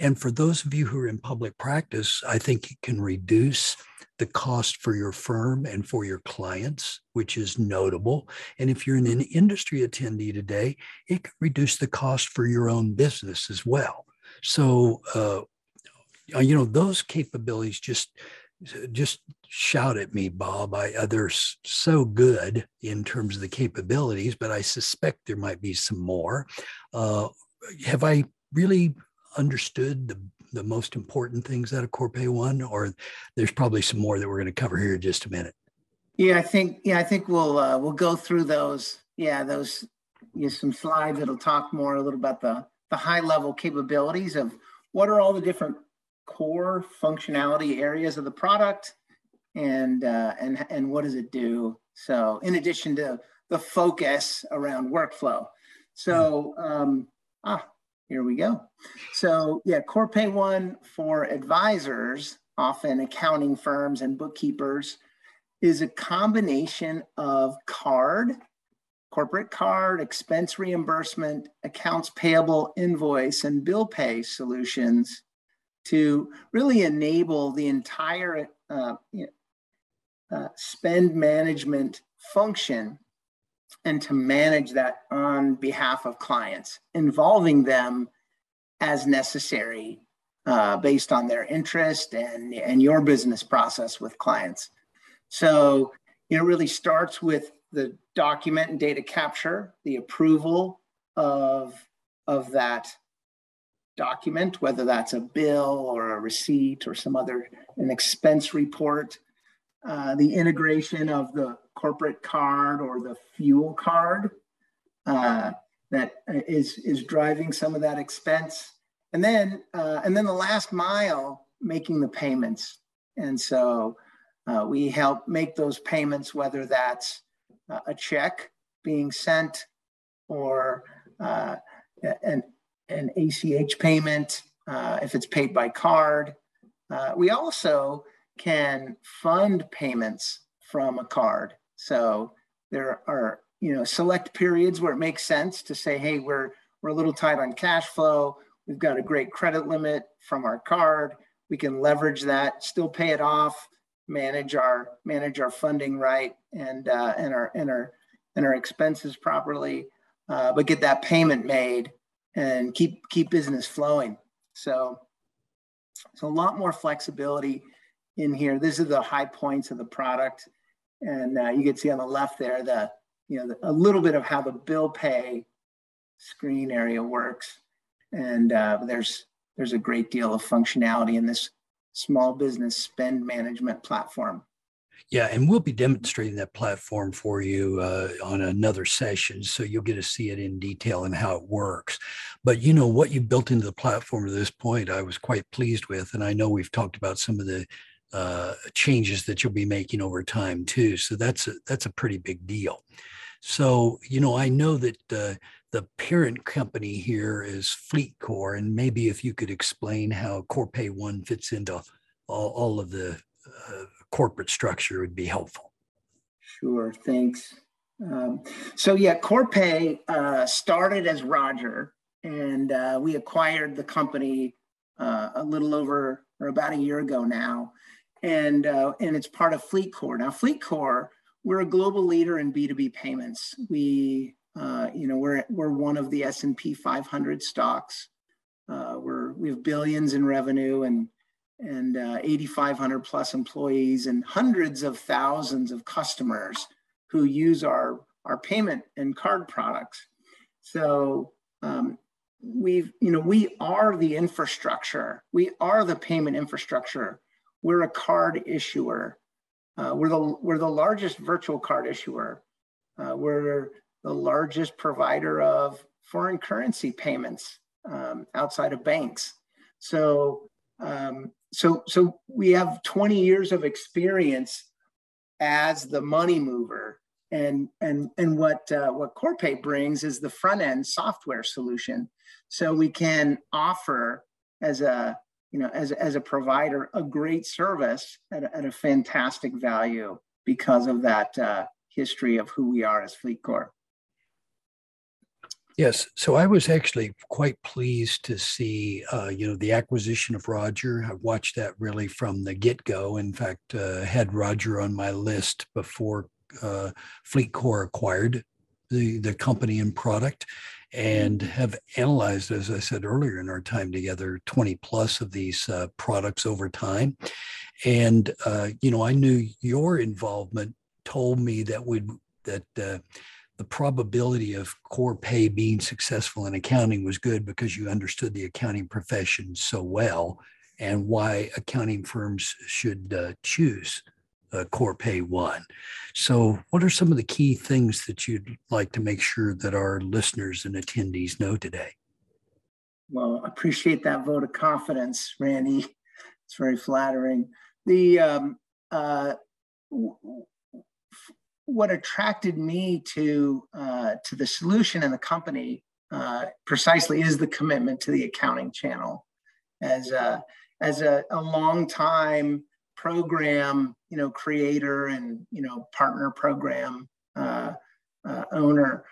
and for those of you who are in public practice i think it can reduce the cost for your firm and for your clients, which is notable. And if you're an industry attendee today, it can reduce the cost for your own business as well. So, uh, you know, those capabilities just just shout at me, Bob. I, uh, they're so good in terms of the capabilities, but I suspect there might be some more. Uh, have I really understood the the most important things out of Corpay One, or there's probably some more that we're going to cover here in just a minute? Yeah, I think yeah, I think we'll uh, we'll go through those. Yeah, those you know, some slides that'll talk more a little about the the high level capabilities of what are all the different core functionality areas of the product and uh, and and what does it do? So in addition to the focus around workflow. So um, ah here we go. So yeah corpay one for advisors often accounting firms and bookkeepers is a combination of card corporate card, expense reimbursement, accounts payable, invoice, and bill pay solutions to really enable the entire uh, uh, spend management function and to manage that on behalf of clients, involving them as necessary uh, based on their interest and, and your business process with clients. So, you know, it really starts with the document and data capture, the approval of, of that document, whether that's a bill or a receipt or some other, an expense report, uh, the integration of the corporate card or the fuel card uh, that is, is driving some of that expense. And then, uh, and then the last mile, making the payments. And so uh, we help make those payments, whether that's uh, a check being sent or uh, an, an ACH payment uh, if it's paid by card. Uh, we also can fund payments from a card. So there are you know select periods where it makes sense to say, hey, we're we're a little tight on cash flow. We've got a great credit limit from our card. We can leverage that, still pay it off, manage our manage our funding right and uh, and our and our and our expenses properly, uh, but get that payment made and keep keep business flowing. So so a lot more flexibility in here. This is the high points of the product, and uh, you can see on the left there the you know the, a little bit of how the bill pay screen area works, and uh, there's there's a great deal of functionality in this small business spend management platform. Yeah, and we'll be demonstrating that platform for you uh, on another session, so you'll get to see it in detail and how it works. But you know what you built into the platform to this point, I was quite pleased with, and I know we've talked about some of the uh, changes that you'll be making over time too. So that's a, that's a pretty big deal. So you know, I know that uh, the parent company here is FleetCor, and maybe if you could explain how Corpay One fits into all, all of the uh, corporate structure would be helpful. Sure, thanks. Um, so yeah, Corpay uh, started as Roger, and uh, we acquired the company uh, a little over or about a year ago now, and uh, and it's part of FleetCor. Now, FleetCor, we're a global leader in B two B payments. We uh, you know, we're we're one of the S and P 500 stocks. Uh, we're we have billions in revenue and and uh, 8,500 plus employees and hundreds of thousands of customers who use our our payment and card products. So um, we've you know we are the infrastructure. We are the payment infrastructure. We're a card issuer. Uh, we're the we're the largest virtual card issuer. Uh, we're the largest provider of foreign currency payments um, outside of banks. So, um, so, so we have 20 years of experience as the money mover, and and and what uh, what Corpay brings is the front end software solution. So we can offer as a you know as as a provider a great service at a, at a fantastic value because of that uh, history of who we are as FleetCor. Yes, so I was actually quite pleased to see, uh, you know, the acquisition of Roger. I watched that really from the get go. In fact, uh, had Roger on my list before uh, FleetCor acquired the the company and product, and have analyzed, as I said earlier in our time together, 20 plus of these uh, products over time. And uh, you know, I knew your involvement told me that would that uh, the probability of Corpay being successful in accounting was good because you understood the accounting profession so well and why accounting firms should uh, choose uh, Corpay One. So, what are some of the key things that you'd like to make sure that our listeners and attendees know today? Well, I appreciate that vote of confidence, Randy. It's very flattering. The um, uh, what attracted me to uh, to the solution and the company uh, precisely is the commitment to the accounting channel. As a as a, a long time program you know creator and you know partner program uh, uh owner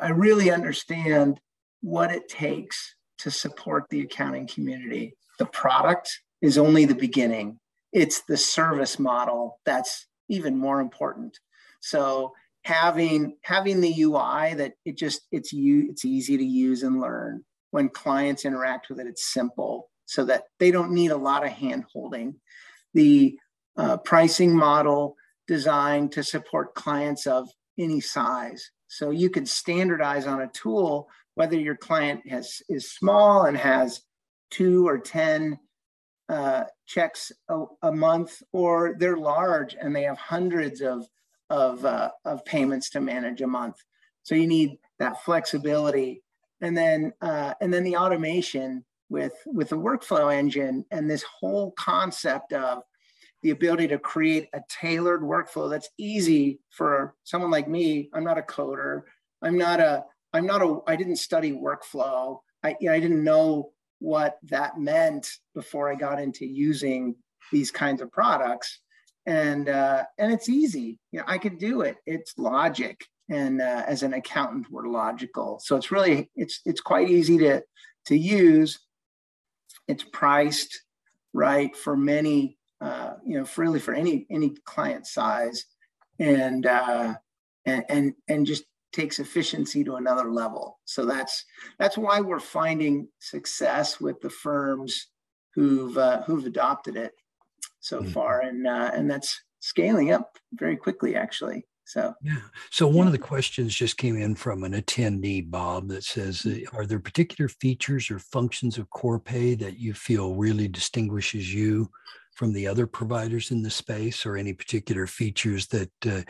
i really understand what it takes to support the accounting community. The product is only the beginning. It's the service model that's even more important so having having the UI that it just it's you it's easy to use and learn. When clients interact with it, it's simple so that they don't need a lot of hand holding. The uh, pricing model designed to support clients of any size. So you can standardize on a tool whether your client has is small and has two or ten uh, checks a, a, month, or they're large and they have hundreds of of, uh, of payments to manage a month. So you need that flexibility. And then, uh, and then the automation with, with the workflow engine and this whole concept of the ability to create a tailored workflow that's easy for someone like me. I'm not a coder. I'm not a, I'm not a, I didn't study workflow. I, you know, I didn't know what that meant before I got into using these kinds of products and uh, and it's easy. You know, I can do it. It's logic, and uh, as an accountant, we're logical. So it's really it's it's quite easy to to use. It's priced right for many, uh, you know, for really for any any client size, and uh, and and and just takes efficiency to another level. So that's that's why we're finding success with the firms who've uh, who've adopted it so mm-hmm. far, and uh, and that's scaling up very quickly, actually. So yeah. So one yeah. of the questions just came in from an attendee, Bob, that says, mm-hmm. "Are there particular features or functions of Corpay that you feel really distinguishes you from the other providers in the space, or any particular features that uh,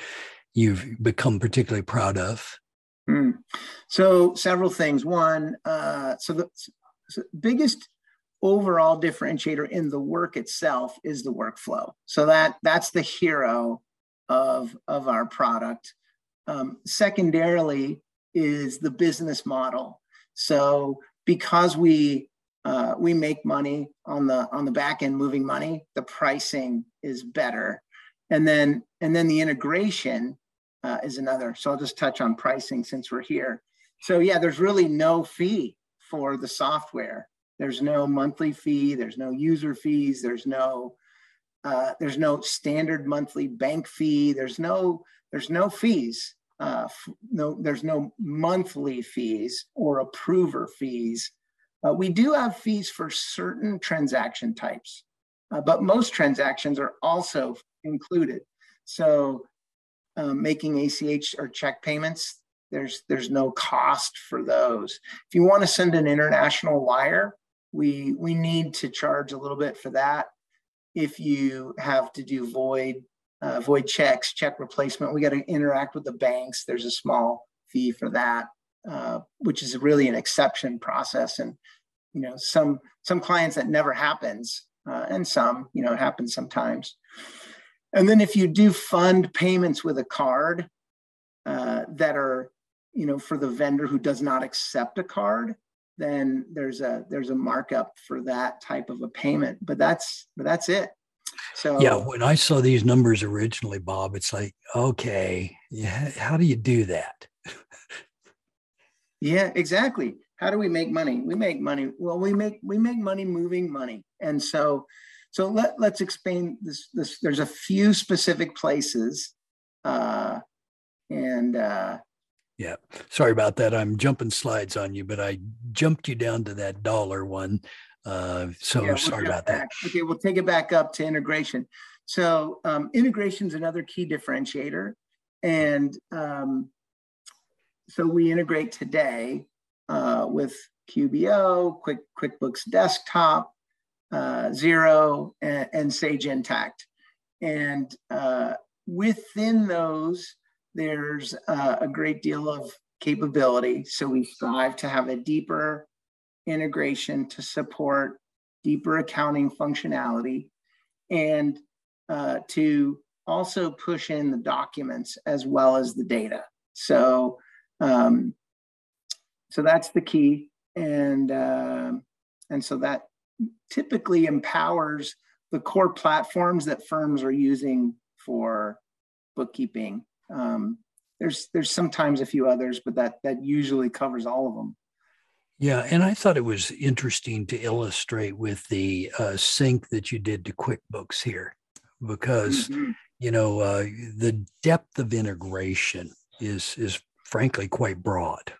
you've become particularly proud of?" Mm. So several things. One, uh, so the so biggest overall differentiator in the work itself is the workflow. So that that's the hero of of our product. Um, secondarily is the business model. So because we uh, we make money on the on the back end moving money, the pricing is better, and then and then the integration uh, is another. So I'll just touch on pricing since we're here. So yeah, there's really no fee for the software. There's no monthly fee. There's no user fees. There's no uh, there's no standard monthly bank fee. There's no there's no fees. Uh, no, there's no monthly fees or approver fees. Uh, we do have fees for certain transaction types, uh, but most transactions are also included. So, um, making ACH or check payments, there's there's no cost for those. If you want to send an international wire, we we need to charge a little bit for that. If you have to do void uh, void checks, check replacement, we got to interact with the banks. There's a small fee for that, uh, which is really an exception process. And you know, some some clients that never happens, uh, and some you know it happens sometimes. And then if you do fund payments with a card uh, that are you know for the vendor who does not accept a card, then there's a there's a markup for that type of a payment. But that's but that's it. So yeah, when I saw these numbers originally, Bob, it's like, okay, yeah, how do you do that? yeah, exactly. How do we make money? We make money. Well, we make we make money moving money, and so so let let's explain this. This there's a few specific places, uh, and uh, yeah, sorry about that. I'm jumping slides on you, but I jumped you down to that dollar one. Uh, so yeah, we'll sorry about back. that. Okay, we'll take it back up to integration. So um, integration is another key differentiator. And um, so we integrate today uh, with QBO, Quick, QuickBooks Desktop, uh, Xero, and, and, Sage Intacct. And uh, within those, there's a great deal of capability. So we strive to have a deeper integration to support deeper accounting functionality and uh, to also push in the documents as well as the data. So, um, so that's the key, and uh, and so that typically empowers the core platforms that firms are using for bookkeeping. Um, there's there's sometimes a few others, but that that usually covers all of them. Yeah, and I thought it was interesting to illustrate with the uh, sync that you did to QuickBooks here, because mm-hmm. you know uh, the depth of integration is is frankly quite broad.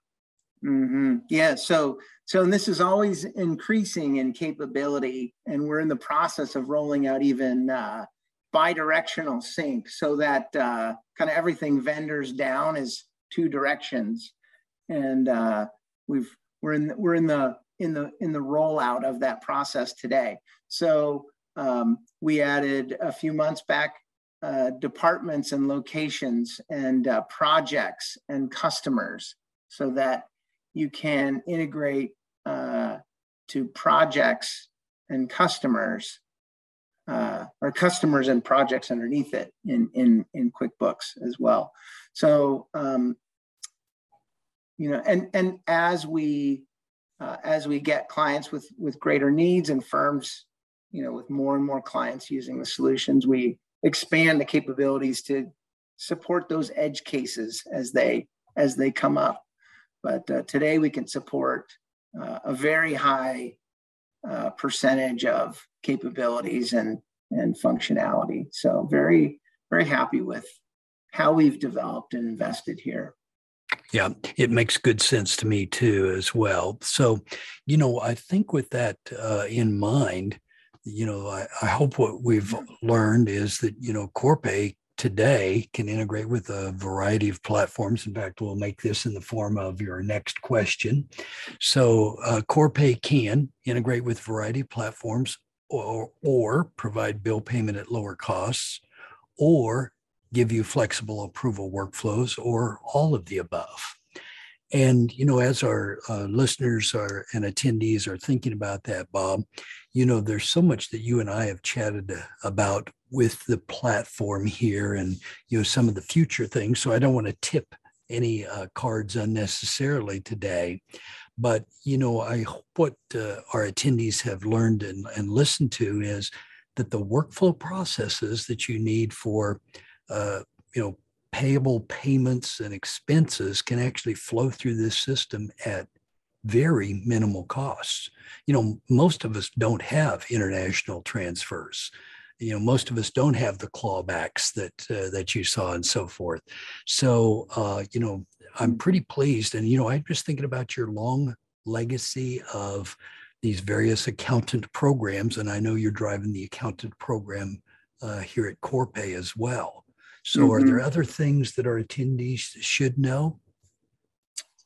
Mm-hmm. Yeah, so so and this is always increasing in capability, and we're in the process of rolling out even uh, bi-directional sync, so that uh, kind of everything vendors down is two directions, and uh, we've we're in we're in the in the in the rollout of that process today. So um, we added a few months back uh, departments and locations and uh, projects and customers so that you can integrate uh, to projects and customers uh, or customers and projects underneath it in, in, in QuickBooks as well. So um, you know, and and as we uh, as we get clients with with greater needs and firms, you know, with more and more clients using the solutions, we expand the capabilities to support those edge cases as they as they come up. But uh, today we can support uh, a very high uh, percentage of capabilities and and functionality. So very very happy with how we've developed and invested here. Yeah, it makes good sense to me too, as well. So, you know, I think with that uh, in mind, you know, I, I hope what we've learned is that, you know, Corpay today can integrate with a variety of platforms. In fact, we'll make this in the form of your next question. So, uh, Corpay can integrate with variety of platforms or, or provide bill payment at lower costs or give you flexible approval workflows or all of the above. And, you know, as our uh, listeners are and attendees are thinking about that, Bob, you know, there's so much that you and I have chatted about with the platform here and, you know, some of the future things. So I don't want to tip any uh, cards unnecessarily today. But, you know, I what uh, our attendees have learned and, and listened to is that the workflow processes that you need for uh, you know, payable payments and expenses can actually flow through this system at very minimal costs. You know, most of us don't have international transfers. You know, most of us don't have the clawbacks that uh, that you saw and so forth. So, uh, you know, I'm pretty pleased. And you know, I'm just thinking about your long legacy of these various accountant programs, and I know you're driving the accountant program uh, here at Corpay as well. So, mm-hmm. are there mm-hmm. other things that our attendees should know?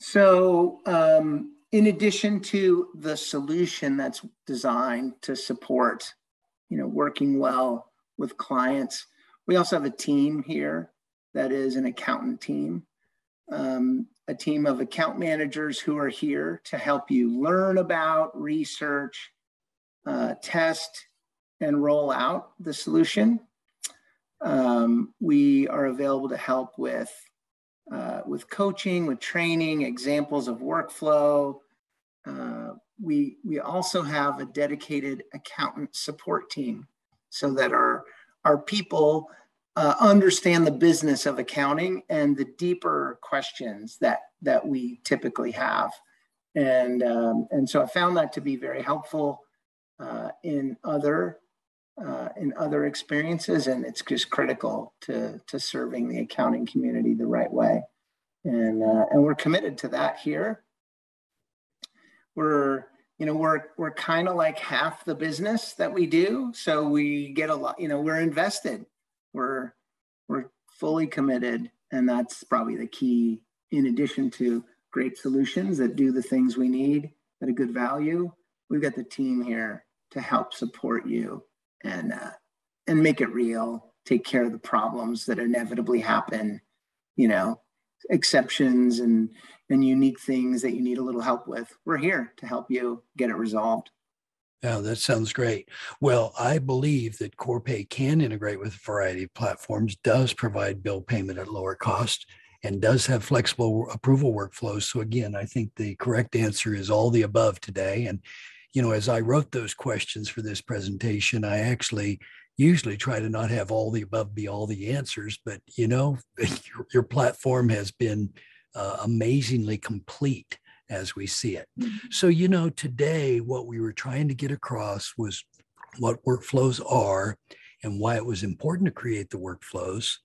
So, um, in addition to the solution that's designed to support, you know, working well with clients, we also have a team here that is an accountant team. Um, a team of account managers who are here to help you learn about, research, uh, test, and roll out the solution. Um, we are available to help with uh, with coaching, with training, examples of workflow. Uh, we we also have a dedicated accountant support team, so that our our people uh, understand the business of accounting and the deeper questions that that we typically have. And um, and so I found that to be very helpful uh, in other uh, in other experiences, and it's just critical to to serving the accounting community the right way, and uh, and we're committed to that here. We're you know we're we're kind of like half the business that we do, so we get a lot. You know, we're invested. We're we're fully committed, and that's probably the key. In addition to great solutions that do the things we need at a good value, we've got the team here to help support you and uh, and make it real. Take care of the problems that inevitably happen. You know, exceptions and and unique things that you need a little help with. We're here to help you get it resolved. Yeah, that sounds great. Well, I believe that Corpay can integrate with a variety of platforms, does provide bill payment at lower cost, and does have flexible approval workflows. So again, I think the correct answer is all the above today. And you know, as I wrote those questions for this presentation, I actually usually try to not have all the above be all the answers, but you know, [laughs] your, your platform has been uh, amazingly complete as we see it. Mm-hmm. So, you know, today what we were trying to get across was what workflows are and why it was important to create the workflows.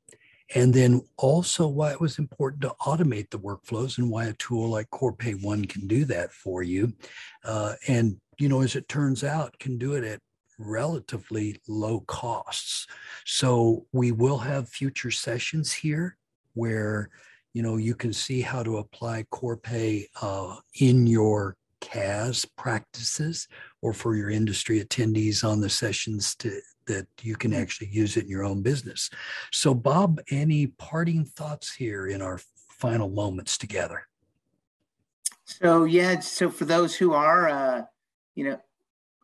And then also why it was important to automate the workflows and why a tool like Corpay One can do that for you. Uh, and you know, as it turns out, can do it at relatively low costs. So we will have future sessions here where, you know, you can see how to apply Corpay uh, in your CAS practices or for your industry attendees on the sessions to that you can actually use it in your own business. So Bob, any parting thoughts here in our final moments together? So yeah, so for those who are uh, you know,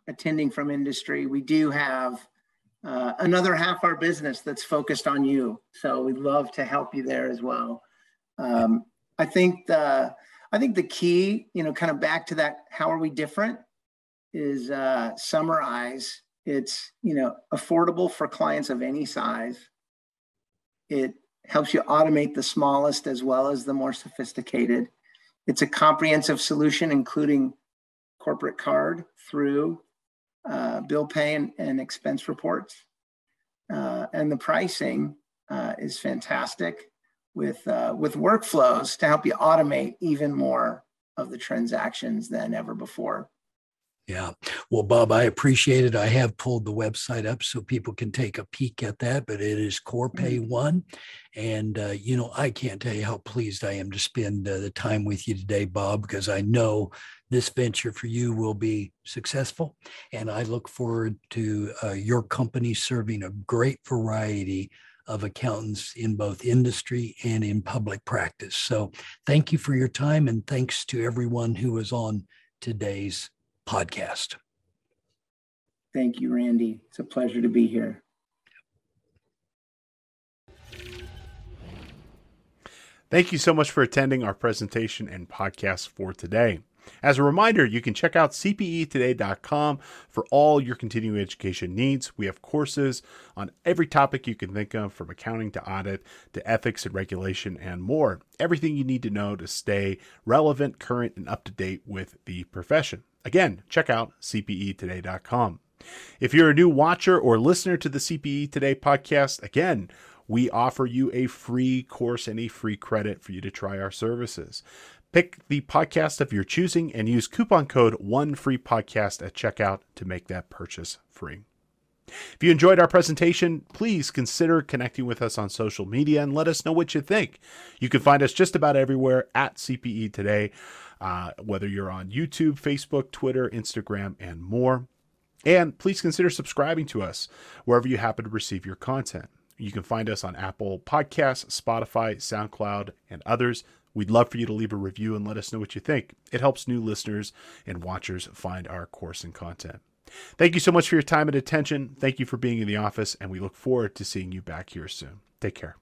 attending from industry, we do have uh, another half our business that's focused on you. So we'd love to help you there as well. Um, I think the I think the key, you know, kind of back to that, how are we different? Is uh, summarize. It's you know affordable for clients of any size. It helps you automate the smallest as well as the more sophisticated. It's a comprehensive solution, including corporate card through uh, bill pay and, and expense reports. Uh, and the pricing uh, is fantastic with, uh, with workflows to help you automate even more of the transactions than ever before. Yeah. Well, Bob, I appreciate it. I have pulled the website up so people can take a peek at that, but it is mm-hmm. One. And, uh, you know, I can't tell you how pleased I am to spend uh, the time with you today, Bob, because I know this venture for you will be successful. And I look forward to uh, your company serving a great variety of accountants in both industry and in public practice. So thank you for your time and thanks to everyone who was on today's podcast. Thank you, Randy. It's a pleasure to be here. Thank you so much for attending our presentation and podcast for today. As a reminder, you can check out cpetoday.com for all your continuing education needs. We have courses on every topic you can think of, from accounting to audit to ethics and regulation and more. Everything you need to know to stay relevant, current, and up to date with the profession. Again, check out cpetoday.com. If you're a new watcher or listener to the CPE Today podcast, again, we offer you a free course and a free credit for you to try our services. Pick the podcast of your choosing and use coupon code one free podcast at checkout to make that purchase free. If you enjoyed our presentation, please consider connecting with us on social media and let us know what you think. You can find us just about everywhere at CPE Today, uh, whether you're on YouTube, Facebook, Twitter, Instagram, and more. And please consider subscribing to us wherever you happen to receive your content. You can find us on Apple Podcasts, Spotify, SoundCloud, and others. We'd love for you to leave a review and let us know what you think. It helps new listeners and watchers find our course and content. Thank you so much for your time and attention. Thank you for being in the office, and we look forward to seeing you back here soon. Take care.